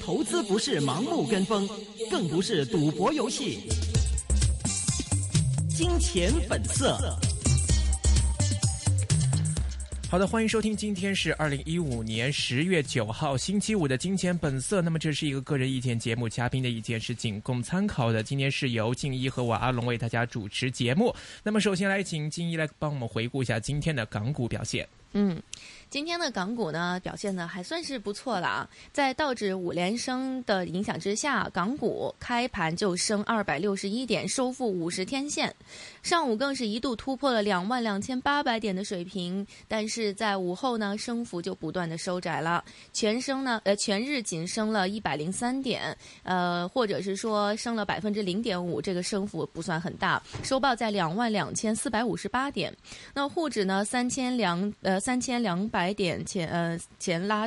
投资不是盲目跟风，更不是赌博游戏。金钱本色。好的，欢迎收听，今天是二零一五年十月九号星期五的《金钱本色》。那么这是一个个人意见节目，嘉宾的意见是仅供参考的。今天是由静一和我阿龙为大家主持节目。那么首先来请静一来帮我们回顾一下今天的港股表现。嗯，今天的港股呢表现的还算是不错了啊，在道指五连升的影响之下，港股开盘就升二百六十一点，收复五十天线，上午更是一度突破了两万两千八百点的水平，但是在午后呢，升幅就不断的收窄了，全升呢，呃，全日仅升了一百零三点，呃，或者是说升了百分之零点五，这个升幅不算很大，收报在两万两千四百五十八点，那沪指呢三千两呃。三千两百点前呃前拉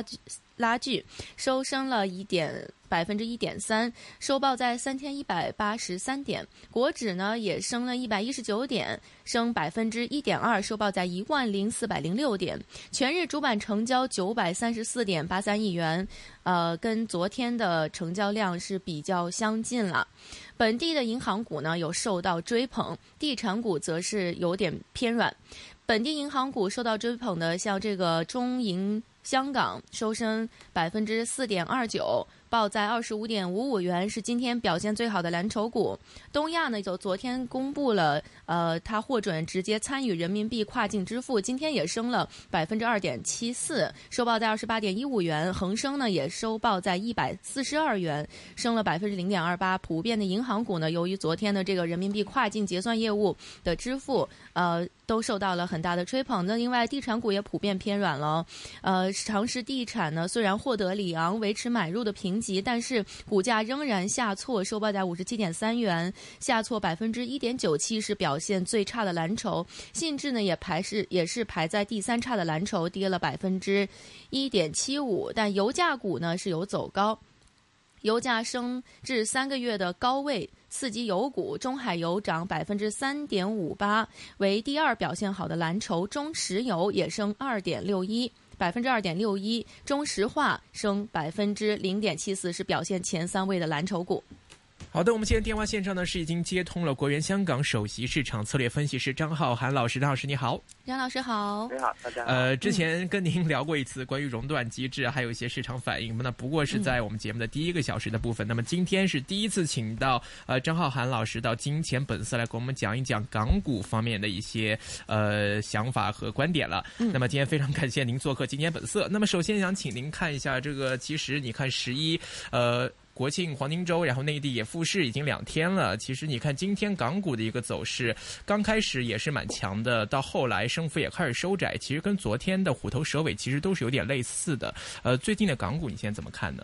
拉锯，收升了一点百分之一点三，收报在三千一百八十三点。国指呢也升了一百一十九点，升百分之一点二，收报在一万零四百零六点。全日主板成交九百三十四点八三亿元，呃，跟昨天的成交量是比较相近了。本地的银行股呢有受到追捧，地产股则是有点偏软。本地银行股受到追捧的，像这个中银香港收升百分之四点二九。报在二十五点五五元，是今天表现最好的蓝筹股。东亚呢，就昨天公布了，呃，它获准直接参与人民币跨境支付，今天也升了百分之二点七四，收报在二十八点一五元。恒生呢，也收报在一百四十二元，升了百分之零点二八。普遍的银行股呢，由于昨天的这个人民币跨境结算业务的支付，呃，都受到了很大的吹捧。那另外，地产股也普遍偏软了。呃，长实地产呢，虽然获得里昂维持买入的评。级，但是股价仍然下挫，收报在五十七点三元，下挫百分之一点九七，是表现最差的蓝筹。信智呢也排是也是排在第三差的蓝筹，跌了百分之一点七五。但油价股呢是有走高，油价升至三个月的高位，刺激油股，中海油涨百分之三点五八，为第二表现好的蓝筹。中石油也升二点六一。百分之二点六一，中石化升百分之零点七四，是表现前三位的蓝筹股。好的，我们现在电话线上呢是已经接通了国元香港首席市场策略分析师张浩涵老师，张老师你好，杨老师好，你好，大家好。呃，之前跟您聊过一次关于熔断机制，还有一些市场反应，那不过是在我们节目的第一个小时的部分。那么今天是第一次请到呃张浩涵老师到金钱本色来给我们讲一讲港股方面的一些呃想法和观点了。那么今天非常感谢您做客金钱本色。那么首先想请您看一下这个，其实你看十一呃。国庆黄金周，然后内地也复市已经两天了。其实你看今天港股的一个走势，刚开始也是蛮强的，到后来升幅也开始收窄。其实跟昨天的虎头蛇尾其实都是有点类似的。呃，最近的港股你现在怎么看呢？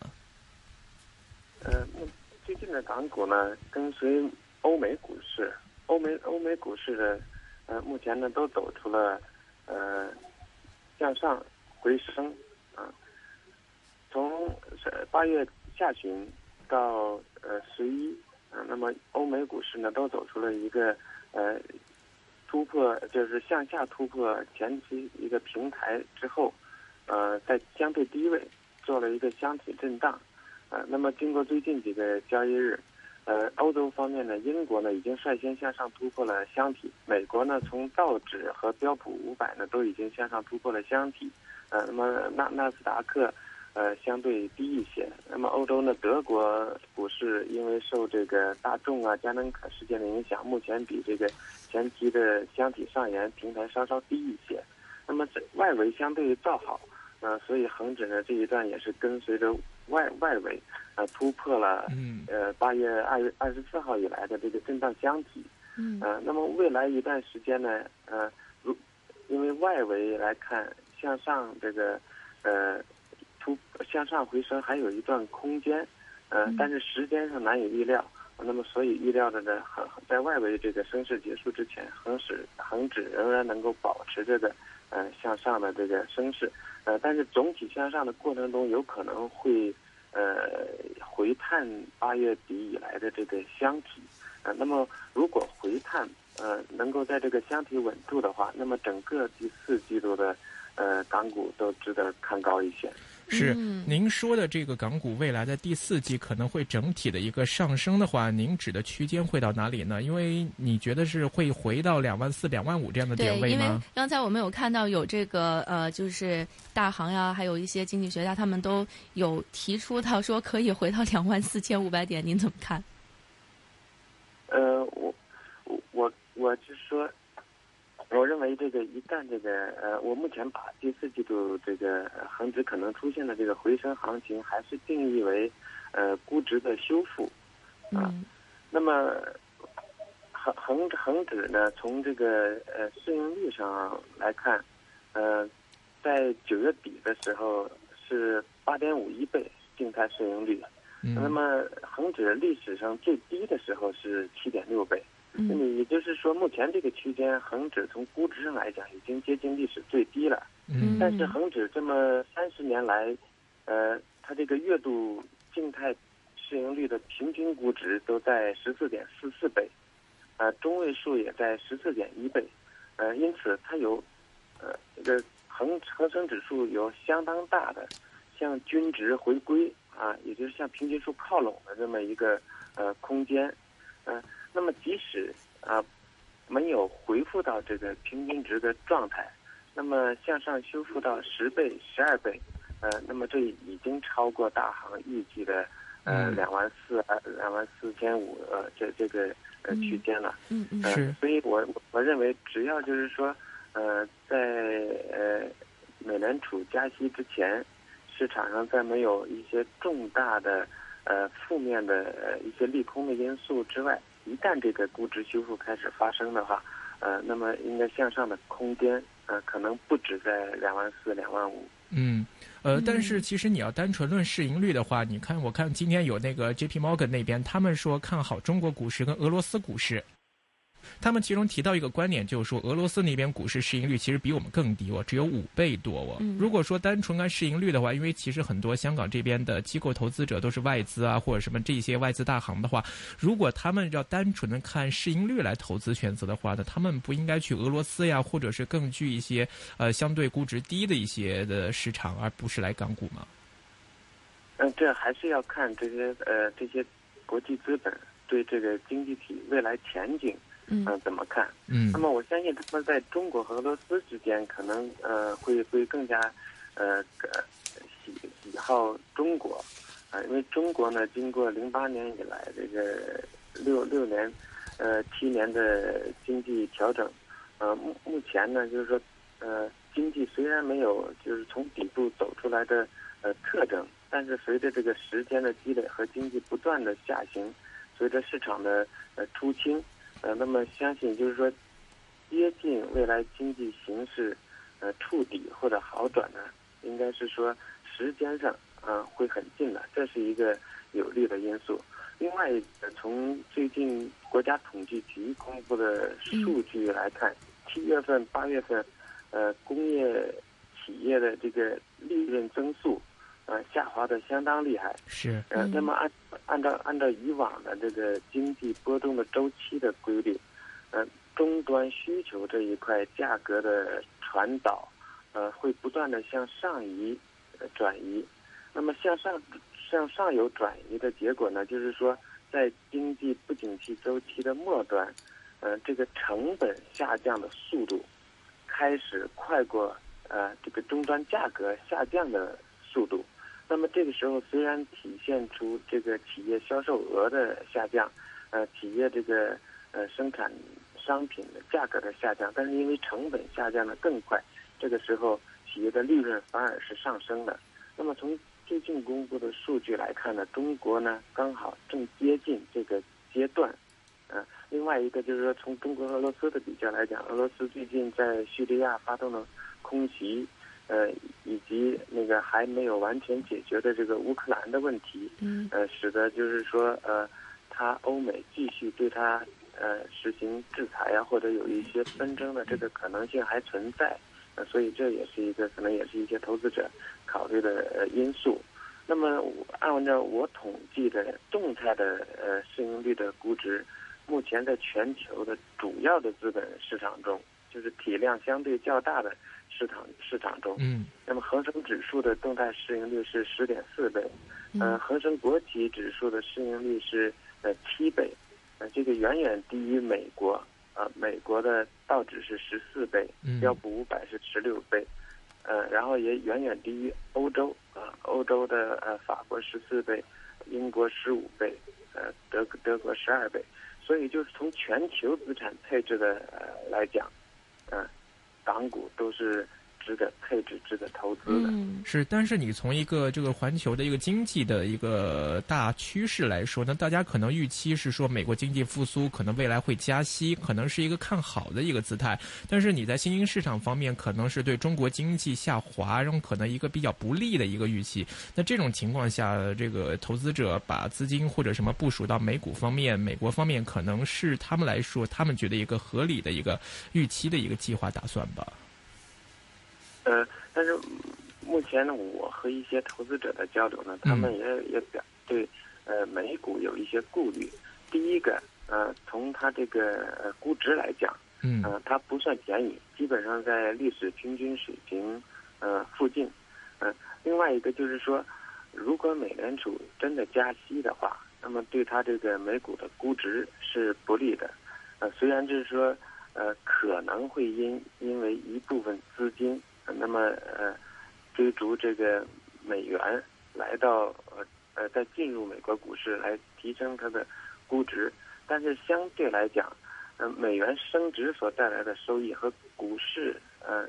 呃，最近的港股呢，跟随欧美股市，欧美欧美股市的呃，目前呢都走出了呃向上回升啊，从八月下旬。到呃十一，啊，那么欧美股市呢都走出了一个呃突破，就是向下突破前期一个平台之后，呃，在相对低位做了一个箱体震荡，啊，那么经过最近几个交易日，呃，欧洲方面呢，英国呢已经率先向上突破了箱体，美国呢从道指和标普五百呢都已经向上突破了箱体，呃，那么纳纳斯达克。呃，相对低一些。那么欧洲呢？德国股市因为受这个大众啊、佳能卡事件的影响，目前比这个前期的箱体上沿平台稍稍低一些。那么这外围相对造好，呃，所以恒指呢这一段也是跟随着外外围，呃，突破了呃八月二月二十四号以来的这个震荡箱体。嗯。呃，那么未来一段时间呢，呃，如因为外围来看向上这个呃。突向上回升还有一段空间，呃，但是时间上难以预料。那么，所以预料的呢，恒在外围这个升势结束之前，恒指恒指仍然能够保持这个呃向上的这个升势，呃，但是总体向上的过程中，有可能会呃回探八月底以来的这个箱体。呃，那么如果回探呃能够在这个箱体稳住的话，那么整个第四季度的。呃港股都值得看高一些。是嗯您说的这个港股未来的第四季可能会整体的一个上升的话，您指的区间会到哪里呢？因为你觉得是会回到两万四、两万五这样的点，位吗因为？刚才我们有看到有这个呃，就是大行呀，还有一些经济学家，他们都有提出到说可以回到两万四千五百点，您怎么看？呃，我我是说，我认为这个一旦这个呃，我目前把第四季度这个呃恒指可能出现的这个回升行情，还是定义为呃估值的修复。啊嗯那么恒恒恒指呢，从这个呃市盈率上来看，呃，在九月底的时候是八点五一倍静态市盈率，那嗯么恒指历史上最低的时候是七点六倍。那嗯么也就是说，目前这个区间，恒指从估值上来讲已经接近历史最低了。嗯但是恒指这么三十年来，呃，它这个月度静态市盈率的平均估值都在十四点四四倍，呃，中位数也在十四点一倍，呃，因此它有，呃，这个恒恒生指数有相当大的向均值回归啊，也就是向平均数靠拢的这么一个呃空间，呃，那么即使啊没有回复到这个平均值的状态。那么向上修复到十倍、十二倍，呃，那么这已经超过大行预计的呃嗯两万四、呃两万四千五呃这这个呃嗯区间了。嗯嗯所以我我认为只要就是说，呃，在呃美联储加息之前，市场上在没有一些重大的呃负面的呃一些利空的因素之外，一旦这个估值修复开始发生的话，呃，那么应该向上的空间呃可能不止在两万四、两万五。嗯，呃，但嗯是其实你要单纯论市盈率的话，你看，我看今天有那个 J.P. Morgan 那边，他们说看好中国股市跟俄罗斯股市。他们其中提到一个观点，就是说俄罗斯那边股市市盈率其实比我们更低哦，只有五倍多哦。嗯如果说单纯看市盈率的话，因为其实很多香港这边的机构投资者都是外资啊，或者什么这些外资大行的话，如果他们要单纯的看市盈率来投资选择的话呢，他们不应该去俄罗斯呀，或者是更具一些呃相对估值低的一些的市场，而不是来港股吗？嗯、这还是要看这些呃这些国际资本对这个经济体未来前景嗯怎么看。嗯那么我相信他们在中国和俄罗斯之间可能呃会会更加呃呃喜喜好中国啊、因为中国呢经过零八年以来这个六六年呃七年的经济调整，呃目目前呢就是说呃经济虽然没有就是从底部走出来的呃特征，但是随着这个时间的积累和经济不断的下行，随着市场的呃出清。呃，那么相信就是说，接近未来经济形势呃触底或者好转呢，应该是说时间上啊、呃会很近的，这是一个有利的因素。另外呃，从最近国家统计局公布的数据来看，七月份、八月份，呃，工业企业的这个利润增速，呃，下滑的相当厉害。是呃，嗯那么按按照按照以往的这个经济波动的周期的规律，呃，终端需求这一块价格的传导，呃，会不断的向上移、转移。那么向上向上游转移的结果呢，就是说在经济不景气周期的末端，呃，这个成本下降的速度开始快过呃这个终端价格下降的速度。那么这个时候，虽然体现出这个企业销售额的下降，呃，企业这个呃生产商品的价格的下降，但是因为成本下降的更快，这个时候企业的利润反而是上升的。那么从最近公布的数据来看呢，中国呢刚好正接近这个阶段。嗯，另外一个就是说，从中国和俄罗斯的比较来讲，俄罗斯最近在叙利亚发动了空袭。呃，以及那个还没有完全解决的这个乌克兰的问题，嗯呃，使得就是说，呃，他欧美继续对他呃实行制裁啊，或者有一些纷争的这个可能性还存在，呃，所以这也是一个可能也是一些投资者考虑的呃因素。那么按照我统计的动态的呃市盈率的估值，目前在全球的主要的资本市场中，就是体量相对较大的市场市场中。嗯。那么恒生指数的动态市盈率是十点四倍，呃，嗯恒生国企指数的市盈率是呃七倍，呃，这个远远低于美国，呃，美国的道指是十四倍，嗯。标普五百是十六倍，呃，然后也远远低于欧洲，啊、欧洲的呃法国十四倍，英国十五倍，呃，德德国十二倍，所以就是从全球资产配置的呃来讲，嗯、港股都是值得配置、值得投资的。嗯是，但是你从一个这个环球的一个经济的一个大趋势来说那，大家可能预期是说美国经济复苏，可能未来会加息，可能是一个看好的一个姿态。但是你在新兴市场方面，可能是对中国经济下滑，然后可能一个比较不利的一个预期。那这种情况下，这个投资者把资金或者什么部署到美股方面，美国方面可能是他们来说，他们觉得一个合理的一个预期的一个计划打算吧。呃，但是嗯目前呢，我和一些投资者的交流呢，他们也、也表对呃美股有一些顾虑。第一个，呃，从它这个呃估值来讲，嗯呃，它不算便宜，基本上在历史平均水平呃附近。呃，另外一个就是说，如果美联储真的加息的话，那么对它这个美股的估值是不利的。呃，虽然就是说，呃，可能会因因为一部分资金，呃那么呃追逐这个美元来到呃呃再进入美国股市来提升它的估值，但是相对来讲，呃美元升值所带来的收益和股市呃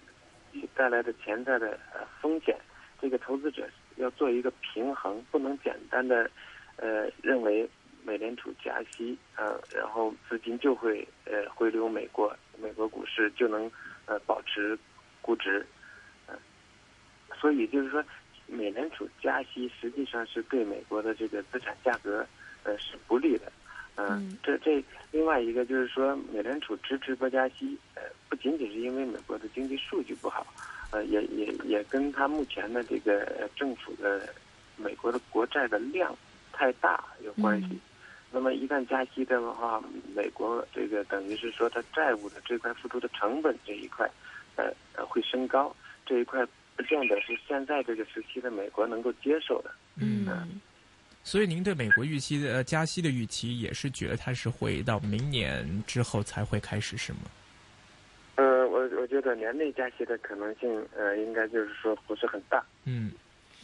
带来的潜在的呃风险，这个投资者要做一个平衡，不能简单的呃认为美联储加息，呃，然后资金就会呃回流美国，美国股市就能呃保持估值，所以就是说，美联储加息实际上是对美国的这个资产价格呃是不利的，呃、嗯这这另外一个就是说，美联储迟迟不加息，呃，不仅仅是因为美国的经济数据不好，呃，也也也跟它目前的这个呃政府的美国的国债的量太大有关系。嗯那么一旦加息的话，美国这个等于是说它债务的这块付出的成本这一块，呃呃会升高，这一块不见得是现在这个时期的美国能够接受的。嗯所以您对美国预期的呃加息的预期也是觉得它是会到明年之后才会开始是吗？呃，我我觉得年内加息的可能性，呃，应该就是说不是很大。嗯。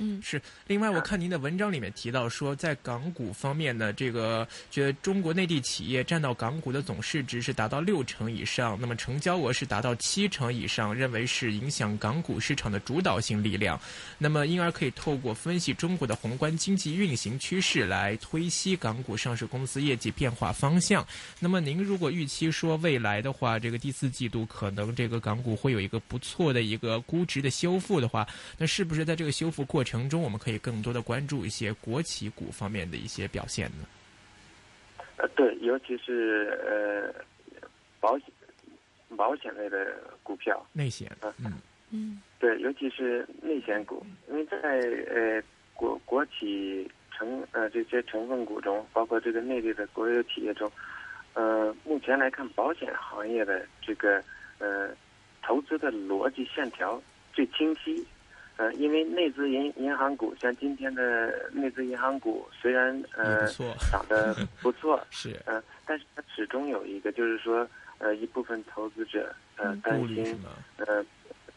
嗯是，另外我看您的文章里面提到说，在港股方面呢，这个觉得中国内地企业占到港股的总市值是达到六成以上，那么成交额是达到七成以上，认为是影响港股市场的主导性力量。那么因而可以透过分析中国的宏观经济运行趋势来推析港股上市公司业绩变化方向。那么您如果预期说未来的话，这个第四季度可能这个港股会有一个不错的一个估值的修复的话，那是不是在这个修复过程中，我们可以更多的关注一些国企股方面的一些表现呢？呃，对，尤其是呃保险保险类的股票，内险，嗯嗯对，尤其是内险股，因为在呃国国企成呃这些成分股中，包括这个内地的国有企业中，呃，目前来看，保险行业的这个呃投资的逻辑线条最清晰。呃，因为内资银银行股，像今天的内资银行股，虽然呃，涨得不错，是呃，但是它始终有一个，就是说，呃，一部分投资者呃嗯担心？呃，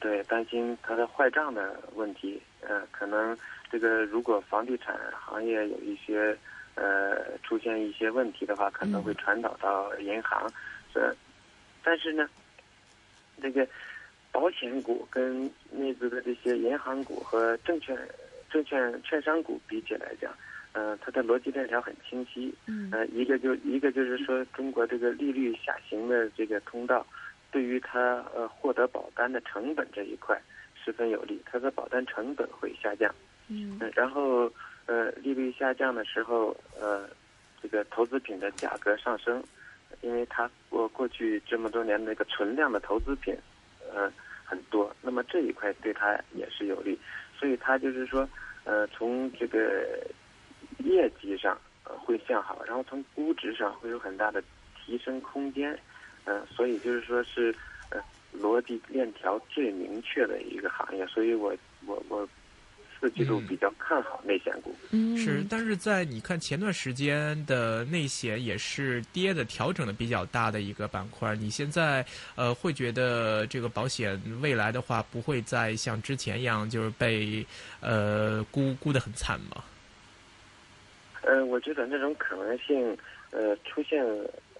对，担心它的坏账的问题，呃，可能这个如果房地产行业有一些呃出现一些问题的话，可能会传导到银行，呃，但是呢，这个保险股跟内资的这些银行股和证券证券券商股比起来讲，呃，它的逻辑链条很清晰，嗯呃，一个就一个就是说，中国这个利率下行的这个通道，对于它呃获得保单的成本这一块十分有利，它的保单成本会下降。嗯呃然后呃利率下降的时候，呃这个投资品的价格上升，因为它过过去这么多年那个存量的投资品，呃很多，那么这一块对他也是有利，所以他就是说呃从这个业绩上呃会向好，然后从估值上会有很大的提升空间，嗯，所以就是说是呃逻辑链条最明确的一个行业，所以我我我四季度比较看好内险股。嗯，是，但是在你看前段时间的内险也是跌的调整的比较大的一个板块，你现在呃会觉得这个保险未来的话不会再像之前一样就是被呃估估得很惨吗？呃，我觉得那种可能性呃出现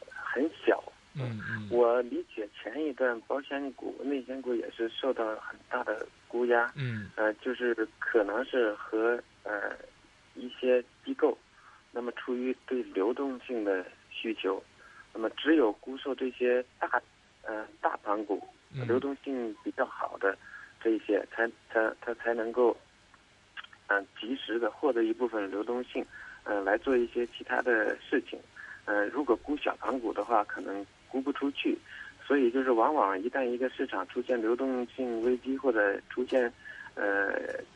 很小。嗯嗯，我理解前一段保险股、内险股也是受到很大的估压。嗯呃，就是可能是和呃一些机构，那么出于对流动性的需求，那么只有估售这些大呃大盘股，嗯流动性比较好的这一些，才才它才能够嗯、呃及时的获得一部分流动性，嗯、来做一些其他的事情。呃，如果估小盘股的话，可能估不出去，所以就是往往一旦一个市场出现流动性危机或者出现呃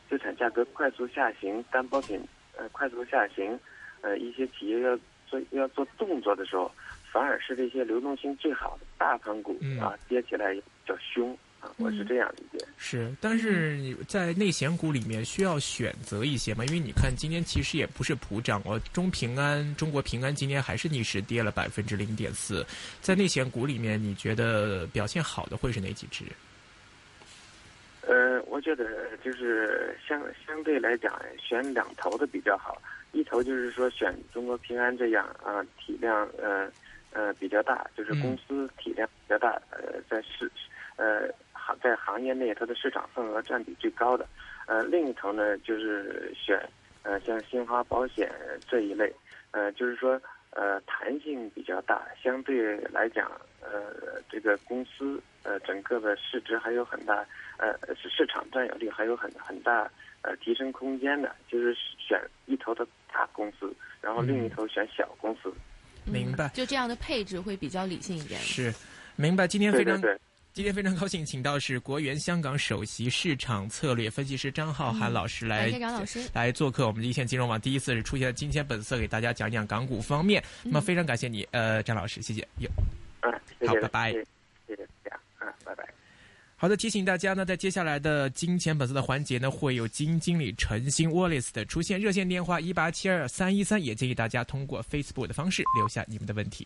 资产价格快速下行、担保品呃快速下行，呃一些企业要做要做动作的时候，反而是这些流动性最好的大盘股嗯。啊跌起来比较凶。啊，我是这样理解。是，但是你在内险股里面需要选择一些嘛？因为你看今天其实也不是普涨哦，中平安、中国平安今天还是逆势跌了百分之零点四。在内险股里面，你觉得表现好的会是哪几只？呃，我觉得就是相相对来讲，选两头的比较好。一头就是说选中国平安这样啊，体量呃呃比较大，就是公司体量比较大，呃，在市呃行在行业内它的市场份额占比最高的。呃，另一头呢就是选呃像新华保险这一类，呃，就是说呃弹性比较大，相对来讲呃这个公司呃整个的市值还有很大呃市市场占有率还有很很大呃提升空间的，就是选一头的大公司，然后另一头选小公司。嗯明白就这样的配置会比较理性一点。是，明白。今天非常对对对，今天非常高兴，请到是国元香港首席市场策略分析师张浩涵老师来、感谢张老师。来做客我们的一线金融网，第一次是出现在金钱本色，给大家讲讲港股方面。那么非常感谢你，呃，张老师，谢谢。有啊，谢谢，好拜拜谢谢谢谢大家嗯，拜拜。好的，提醒大家呢，在接下来的金钱本色的环节呢，会有基金经理陈鑫 Wallace 的出现，热线电话一八七二三一三，也建议大家通过 Facebook 的方式留下你们的问题。